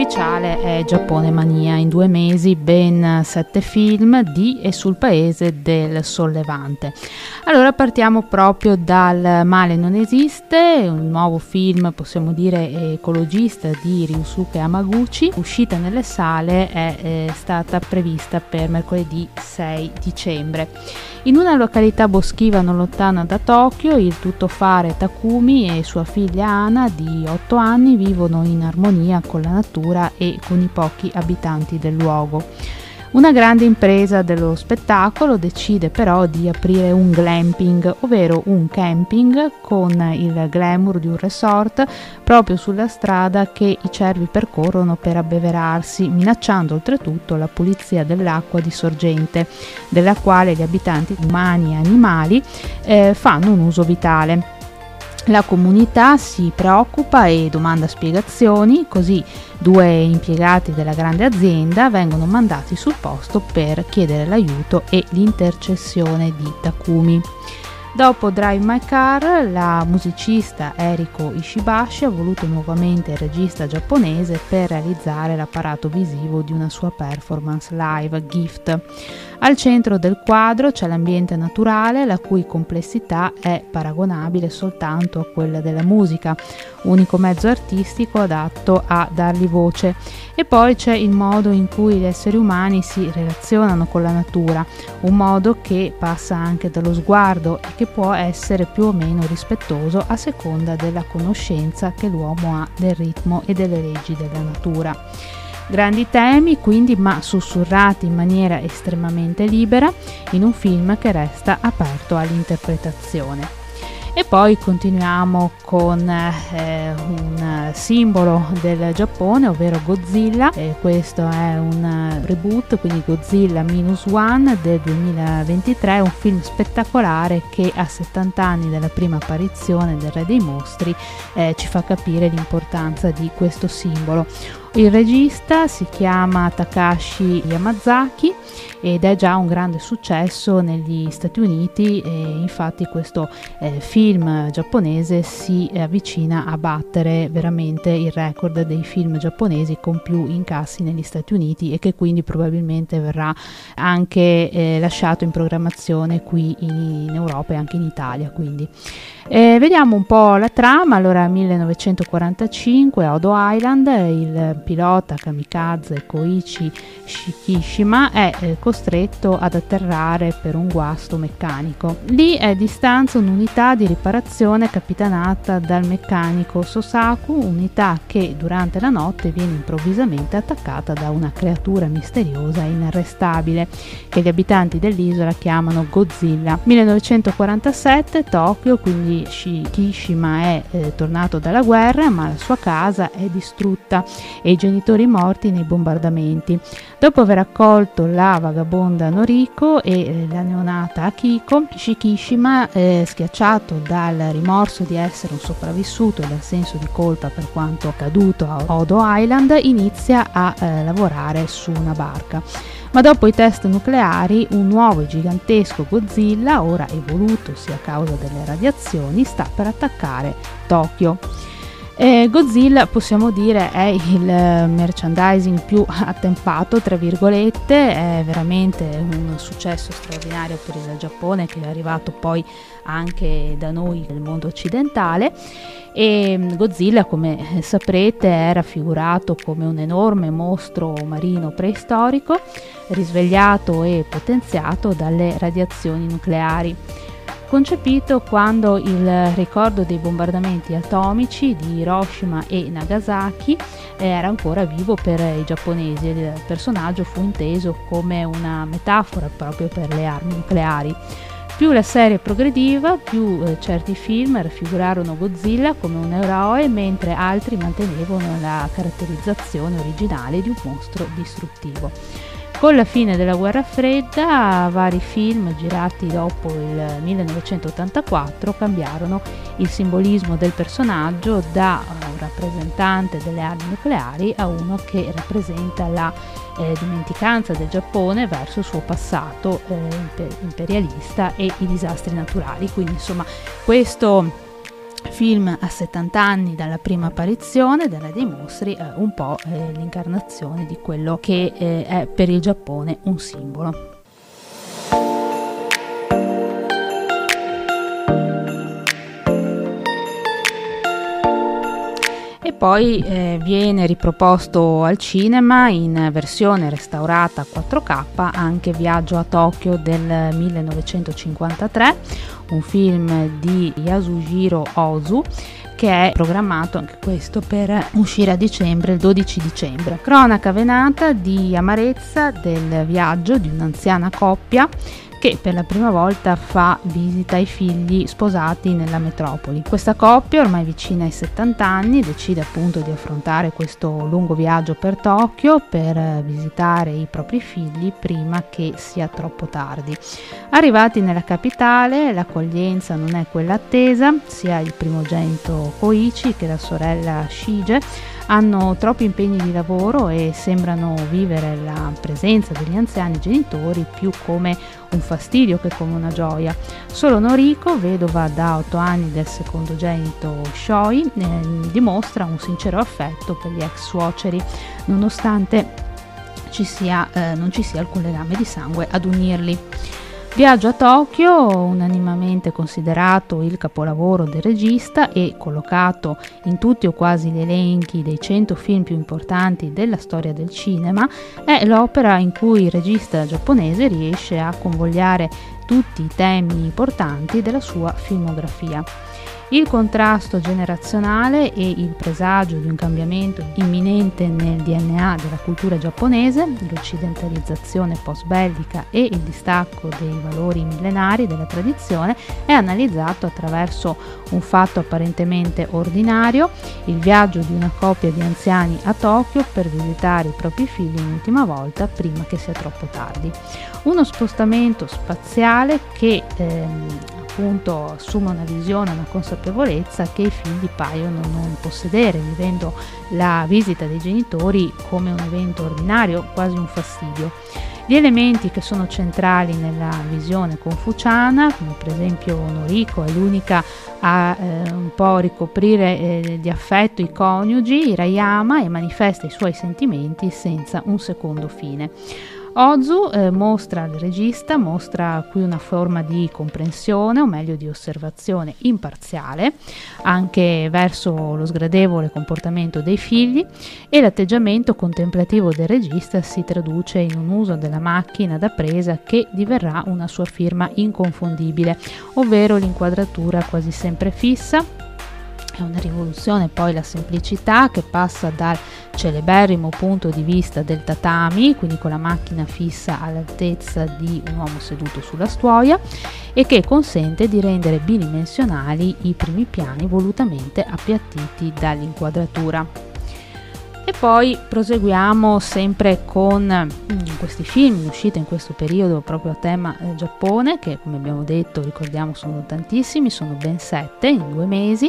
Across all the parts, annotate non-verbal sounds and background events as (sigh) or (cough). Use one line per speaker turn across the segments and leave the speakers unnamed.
ufficiale è Giappone Mania, in due mesi ben sette film di e sul paese del sollevante. Allora partiamo proprio dal Male non esiste, un nuovo film possiamo dire ecologista di Ryusuke Amaguchi, uscita nelle sale è, è stata prevista per mercoledì 6 dicembre. In una località boschiva non lontana da Tokyo, il tuttofare Takumi e sua figlia Ana di 8 anni vivono in armonia con la natura e con i pochi abitanti del luogo. Una grande impresa dello spettacolo decide però di aprire un glamping, ovvero un camping con il glamour di un resort proprio sulla strada che i cervi percorrono per abbeverarsi, minacciando oltretutto la pulizia dell'acqua di sorgente, della quale gli abitanti umani e animali eh, fanno un uso vitale. La comunità si preoccupa e domanda spiegazioni, così due impiegati della grande azienda vengono mandati sul posto per chiedere l'aiuto e l'intercessione di Takumi. Dopo Drive My Car, la musicista Eriko Ishibashi ha voluto nuovamente il regista giapponese per realizzare l'apparato visivo di una sua performance live, Gift. Al centro del quadro c'è l'ambiente naturale, la cui complessità è paragonabile soltanto a quella della musica, unico mezzo artistico adatto a dargli voce. E poi c'è il modo in cui gli esseri umani si relazionano con la natura, un modo che passa anche dallo sguardo e che può essere più o meno rispettoso a seconda della conoscenza che l'uomo ha del ritmo e delle leggi della natura. Grandi temi quindi ma sussurrati in maniera estremamente libera in un film che resta aperto all'interpretazione. E poi continuiamo con eh, un simbolo del Giappone, ovvero Godzilla. E questo è un reboot, quindi Godzilla Minus One del 2023, un film spettacolare che a 70 anni dalla prima apparizione del Re dei Mostri eh, ci fa capire l'importanza di questo simbolo. Il regista si chiama Takashi Yamazaki ed è già un grande successo negli Stati Uniti e infatti questo eh, film giapponese si avvicina a battere veramente il record dei film giapponesi con più incassi negli Stati Uniti e che quindi probabilmente verrà anche eh, lasciato in programmazione qui in, in Europa e anche in Italia. Quindi. Eh, vediamo un po' la trama, allora 1945 a Odo Island il pilota kamikaze Koichi Shikishima è eh, costretto ad atterrare per un guasto meccanico. Lì è distanza un'unità di riparazione capitanata dal meccanico Sosaku, unità che durante la notte viene improvvisamente attaccata da una creatura misteriosa e inarrestabile che gli abitanti dell'isola chiamano Godzilla. 1947 Tokyo, quindi Kishima è eh, tornato dalla guerra ma la sua casa è distrutta e i genitori morti nei bombardamenti. Dopo aver accolto la vagabonda Noriko e eh, la neonata Akiko, Shikishima, eh, schiacciato dal rimorso di essere un sopravvissuto e dal senso di colpa per quanto accaduto a Odo Island, inizia a eh, lavorare su una barca ma dopo i test nucleari un nuovo e gigantesco Godzilla, ora evolutosi a causa delle radiazioni, sta per attaccare Tokyo. E Godzilla possiamo dire è il merchandising più (laughs) attempato, tra virgolette, è veramente un successo straordinario per il Giappone che è arrivato poi anche da noi nel mondo occidentale. E Godzilla come saprete è raffigurato come un enorme mostro marino preistorico risvegliato e potenziato dalle radiazioni nucleari concepito quando il ricordo dei bombardamenti atomici di Hiroshima e Nagasaki era ancora vivo per i giapponesi e il personaggio fu inteso come una metafora proprio per le armi nucleari. Più la serie progrediva, più eh, certi film raffigurarono Godzilla come un eroe, mentre altri mantenevano la caratterizzazione originale di un mostro distruttivo. Con la fine della guerra fredda, vari film girati dopo il 1984 cambiarono il simbolismo del personaggio da un rappresentante delle armi nucleari a uno che rappresenta la eh, dimenticanza del Giappone verso il suo passato eh, imperialista e i disastri naturali. Quindi insomma questo film a 70 anni dalla prima apparizione della dei mostri, eh, un po' eh, l'incarnazione di quello che eh, è per il Giappone un simbolo. poi eh, viene riproposto al cinema in versione restaurata 4K anche Viaggio a Tokyo del 1953, un film di Yasujiro Ozu che è programmato anche questo per uscire a dicembre, il 12 dicembre. Cronaca venata di amarezza del viaggio di un'anziana coppia che per la prima volta fa visita ai figli sposati nella metropoli. Questa coppia, ormai vicina ai 70 anni, decide appunto di affrontare questo lungo viaggio per Tokyo per visitare i propri figli prima che sia troppo tardi. Arrivati nella capitale, l'accoglienza non è quella attesa, sia il primogenito Koichi che la sorella Shige hanno troppi impegni di lavoro e sembrano vivere la presenza degli anziani genitori più come un fastidio che come una gioia. Solo Noriko, vedova da 8 anni del secondogenito Shoi, eh, dimostra un sincero affetto per gli ex suoceri, nonostante ci sia, eh, non ci sia alcun legame di sangue ad unirli. Viaggio a Tokyo, unanimamente considerato il capolavoro del regista e collocato in tutti o quasi gli elenchi dei 100 film più importanti della storia del cinema, è l'opera in cui il regista giapponese riesce a convogliare tutti i temi importanti della sua filmografia. Il contrasto generazionale e il presagio di un cambiamento imminente nel DNA della cultura giapponese, l'occidentalizzazione post-bellica e il distacco dei valori millenari della tradizione è analizzato attraverso un fatto apparentemente ordinario, il viaggio di una coppia di anziani a Tokyo per visitare i propri figli un'ultima volta prima che sia troppo tardi. Uno spostamento spaziale che ehm, appunto assume una visione, una consapevolezza che i figli paiono non possedere, vivendo la visita dei genitori come un evento ordinario, quasi un fastidio. Gli elementi che sono centrali nella visione confuciana, come per esempio Noriko è l'unica a eh, un po' ricoprire eh, di affetto i coniugi, Rayama e manifesta i suoi sentimenti senza un secondo fine. Ozu eh, mostra al regista, mostra qui una forma di comprensione o meglio di osservazione imparziale anche verso lo sgradevole comportamento dei figli e l'atteggiamento contemplativo del regista si traduce in un uso della macchina da presa che diverrà una sua firma inconfondibile, ovvero l'inquadratura quasi sempre fissa è una rivoluzione poi la semplicità che passa dal celeberrimo punto di vista del tatami, quindi con la macchina fissa all'altezza di un uomo seduto sulla stuoia, e che consente di rendere bidimensionali i primi piani volutamente appiattiti dall'inquadratura. E poi proseguiamo sempre con mm, questi film in uscita in questo periodo proprio a tema eh, Giappone, che come abbiamo detto, ricordiamo, sono tantissimi, sono ben sette in due mesi.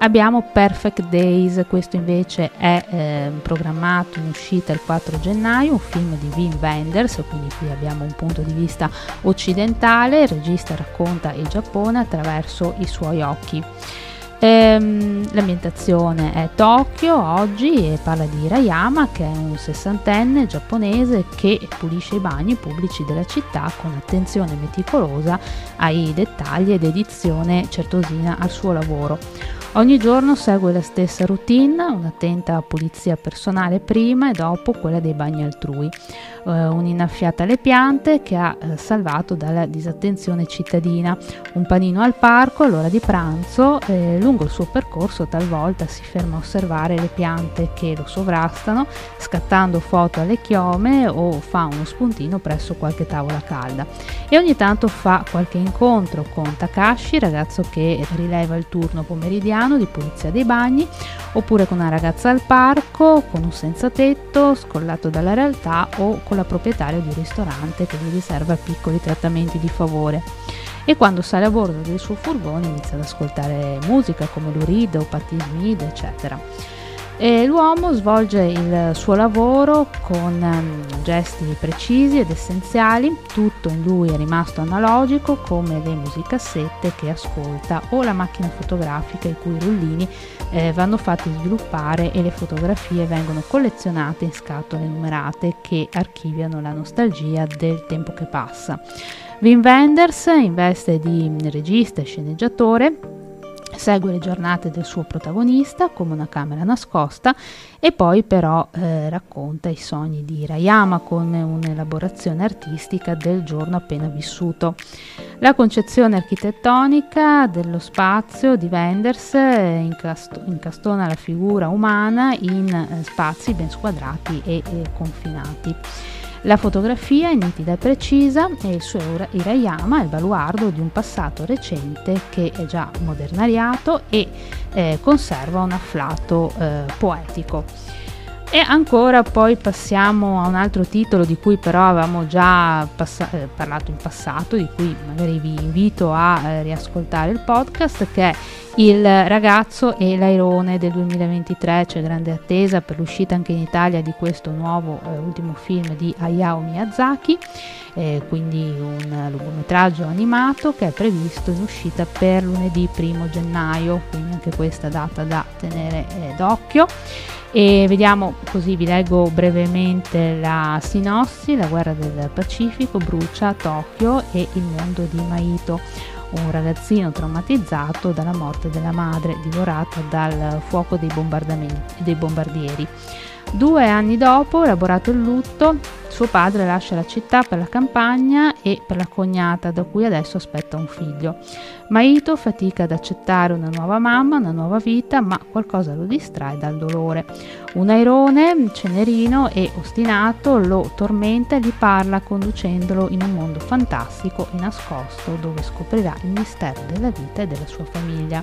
Abbiamo Perfect Days, questo invece è eh, programmato in uscita il 4 gennaio, un film di Wim Wenders, quindi qui abbiamo un punto di vista occidentale, il regista racconta il Giappone attraverso i suoi occhi. Ehm, l'ambientazione è Tokyo oggi e parla di Hirayama che è un sessantenne giapponese che pulisce i bagni pubblici della città con attenzione meticolosa ai dettagli ed edizione certosina al suo lavoro. Ogni giorno segue la stessa routine, un'attenta pulizia personale prima e dopo quella dei bagni altrui, uh, un'innaffiata alle piante che ha uh, salvato dalla disattenzione cittadina, un panino al parco all'ora di pranzo, eh, lungo il suo percorso talvolta si ferma a osservare le piante che lo sovrastano, scattando foto alle chiome o fa uno spuntino presso qualche tavola calda. E ogni tanto fa qualche incontro con Takashi, ragazzo che rileva il turno pomeridiano di pulizia dei bagni, oppure con una ragazza al parco, con un senza tetto, scollato dalla realtà o con la proprietaria di un ristorante che gli riserva piccoli trattamenti di favore. E quando sale a bordo del suo furgone inizia ad ascoltare musica come Luride o Patti Smith, eccetera. E l'uomo svolge il suo lavoro con um, gesti precisi ed essenziali, tutto in lui è rimasto analogico come le musicassette che ascolta o la macchina fotografica i cui rullini eh, vanno fatti sviluppare e le fotografie vengono collezionate in scatole numerate che archiviano la nostalgia del tempo che passa. Wim Wenders in veste di regista e sceneggiatore segue le giornate del suo protagonista come una camera nascosta e poi però eh, racconta i sogni di Rayama con un'elaborazione artistica del giorno appena vissuto. La concezione architettonica dello spazio di Wenders eh, incast- incastona la figura umana in eh, spazi ben squadrati e, e confinati. La fotografia è nitida e precisa e il suo Hirayama è il baluardo di un passato recente che è già modernariato e eh, conserva un afflato eh, poetico. E ancora poi passiamo a un altro titolo di cui però avevamo già passa- eh, parlato in passato, di cui magari vi invito a eh, riascoltare il podcast, che è Il ragazzo e l'airone del 2023. C'è grande attesa per l'uscita anche in Italia di questo nuovo eh, ultimo film di Hayao Miyazaki, eh, quindi un lungometraggio animato che è previsto in uscita per lunedì 1 gennaio, quindi anche questa data da tenere eh, d'occhio. E vediamo così, vi leggo brevemente la sinossi, la guerra del Pacifico brucia Tokyo e il mondo di Maito, un ragazzino traumatizzato dalla morte della madre divorata dal fuoco dei, dei bombardieri. Due anni dopo, elaborato il lutto, suo padre lascia la città per la campagna e per la cognata da cui adesso aspetta un figlio. Maito fatica ad accettare una nuova mamma, una nuova vita, ma qualcosa lo distrae dal dolore. Un airone, cenerino e ostinato, lo tormenta e gli parla conducendolo in un mondo fantastico e nascosto dove scoprirà il mistero della vita e della sua famiglia.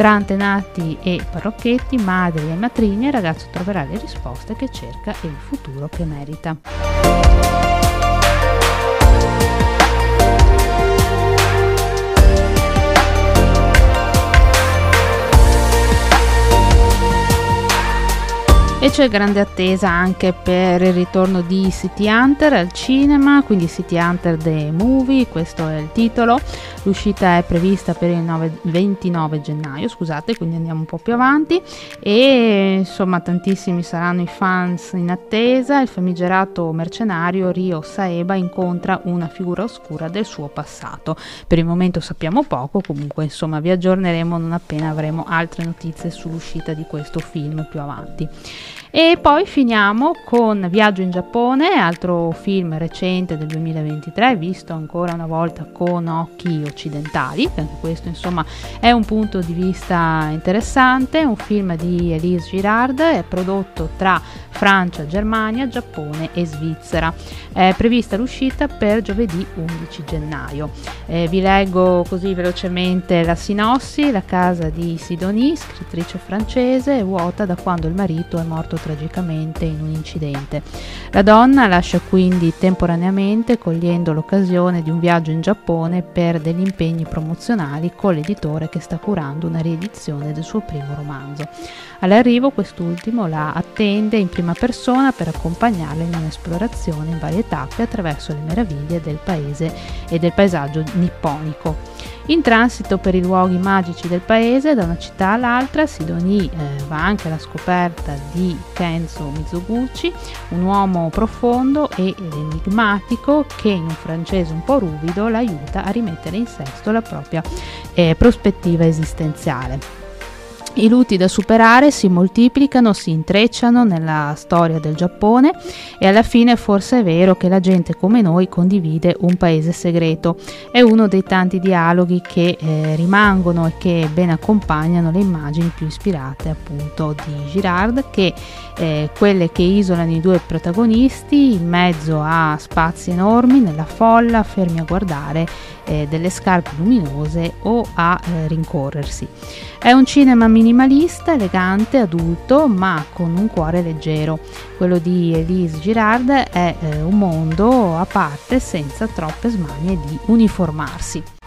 Tra antenati e parrocchetti, madri e matrine, il ragazzo troverà le risposte che cerca e il futuro che merita. E c'è grande attesa anche per il ritorno di City Hunter al cinema, quindi City Hunter The Movie, questo è il titolo. L'uscita è prevista per il 9, 29 gennaio, scusate, quindi andiamo un po' più avanti. E insomma, tantissimi saranno i fans in attesa. Il famigerato mercenario Rio Saeba incontra una figura oscura del suo passato. Per il momento sappiamo poco, comunque insomma vi aggiorneremo non appena avremo altre notizie sull'uscita di questo film più avanti. E poi finiamo con Viaggio in Giappone, altro film recente del 2023, visto ancora una volta con occhi occidentali, anche questo insomma è un punto di vista interessante, un film di Elise Girard, è prodotto tra Francia, Germania, Giappone e Svizzera. È prevista l'uscita per giovedì 11 gennaio. Eh, vi leggo così velocemente la sinossi, la casa di Sidonie, scrittrice francese, è vuota da quando il marito è morto tragicamente in un incidente. La donna lascia quindi temporaneamente cogliendo l'occasione di un viaggio in Giappone per degli impegni promozionali con l'editore che sta curando una riedizione del suo primo romanzo. All'arrivo quest'ultimo la attende in prima persona per accompagnarla in un'esplorazione in varie tappe attraverso le meraviglie del paese e del paesaggio nipponico. In transito per i luoghi magici del paese, da una città all'altra, Sidonie eh, va anche alla scoperta di Kenzo Mizoguchi, un uomo profondo e enigmatico che in un francese un po' ruvido l'aiuta a rimettere in sesto la propria eh, prospettiva esistenziale. I lutti da superare si moltiplicano, si intrecciano nella storia del Giappone e alla fine forse è vero che la gente come noi condivide un paese segreto. È uno dei tanti dialoghi che eh, rimangono e che ben accompagnano le immagini più ispirate appunto di Girard, che eh, quelle che isolano i due protagonisti in mezzo a spazi enormi nella folla, fermi a guardare eh, delle scarpe luminose o a eh, rincorrersi. È un cinema minimalista, elegante, adulto, ma con un cuore leggero. Quello di Elise Girard è eh, un mondo a parte senza troppe smanie di uniformarsi.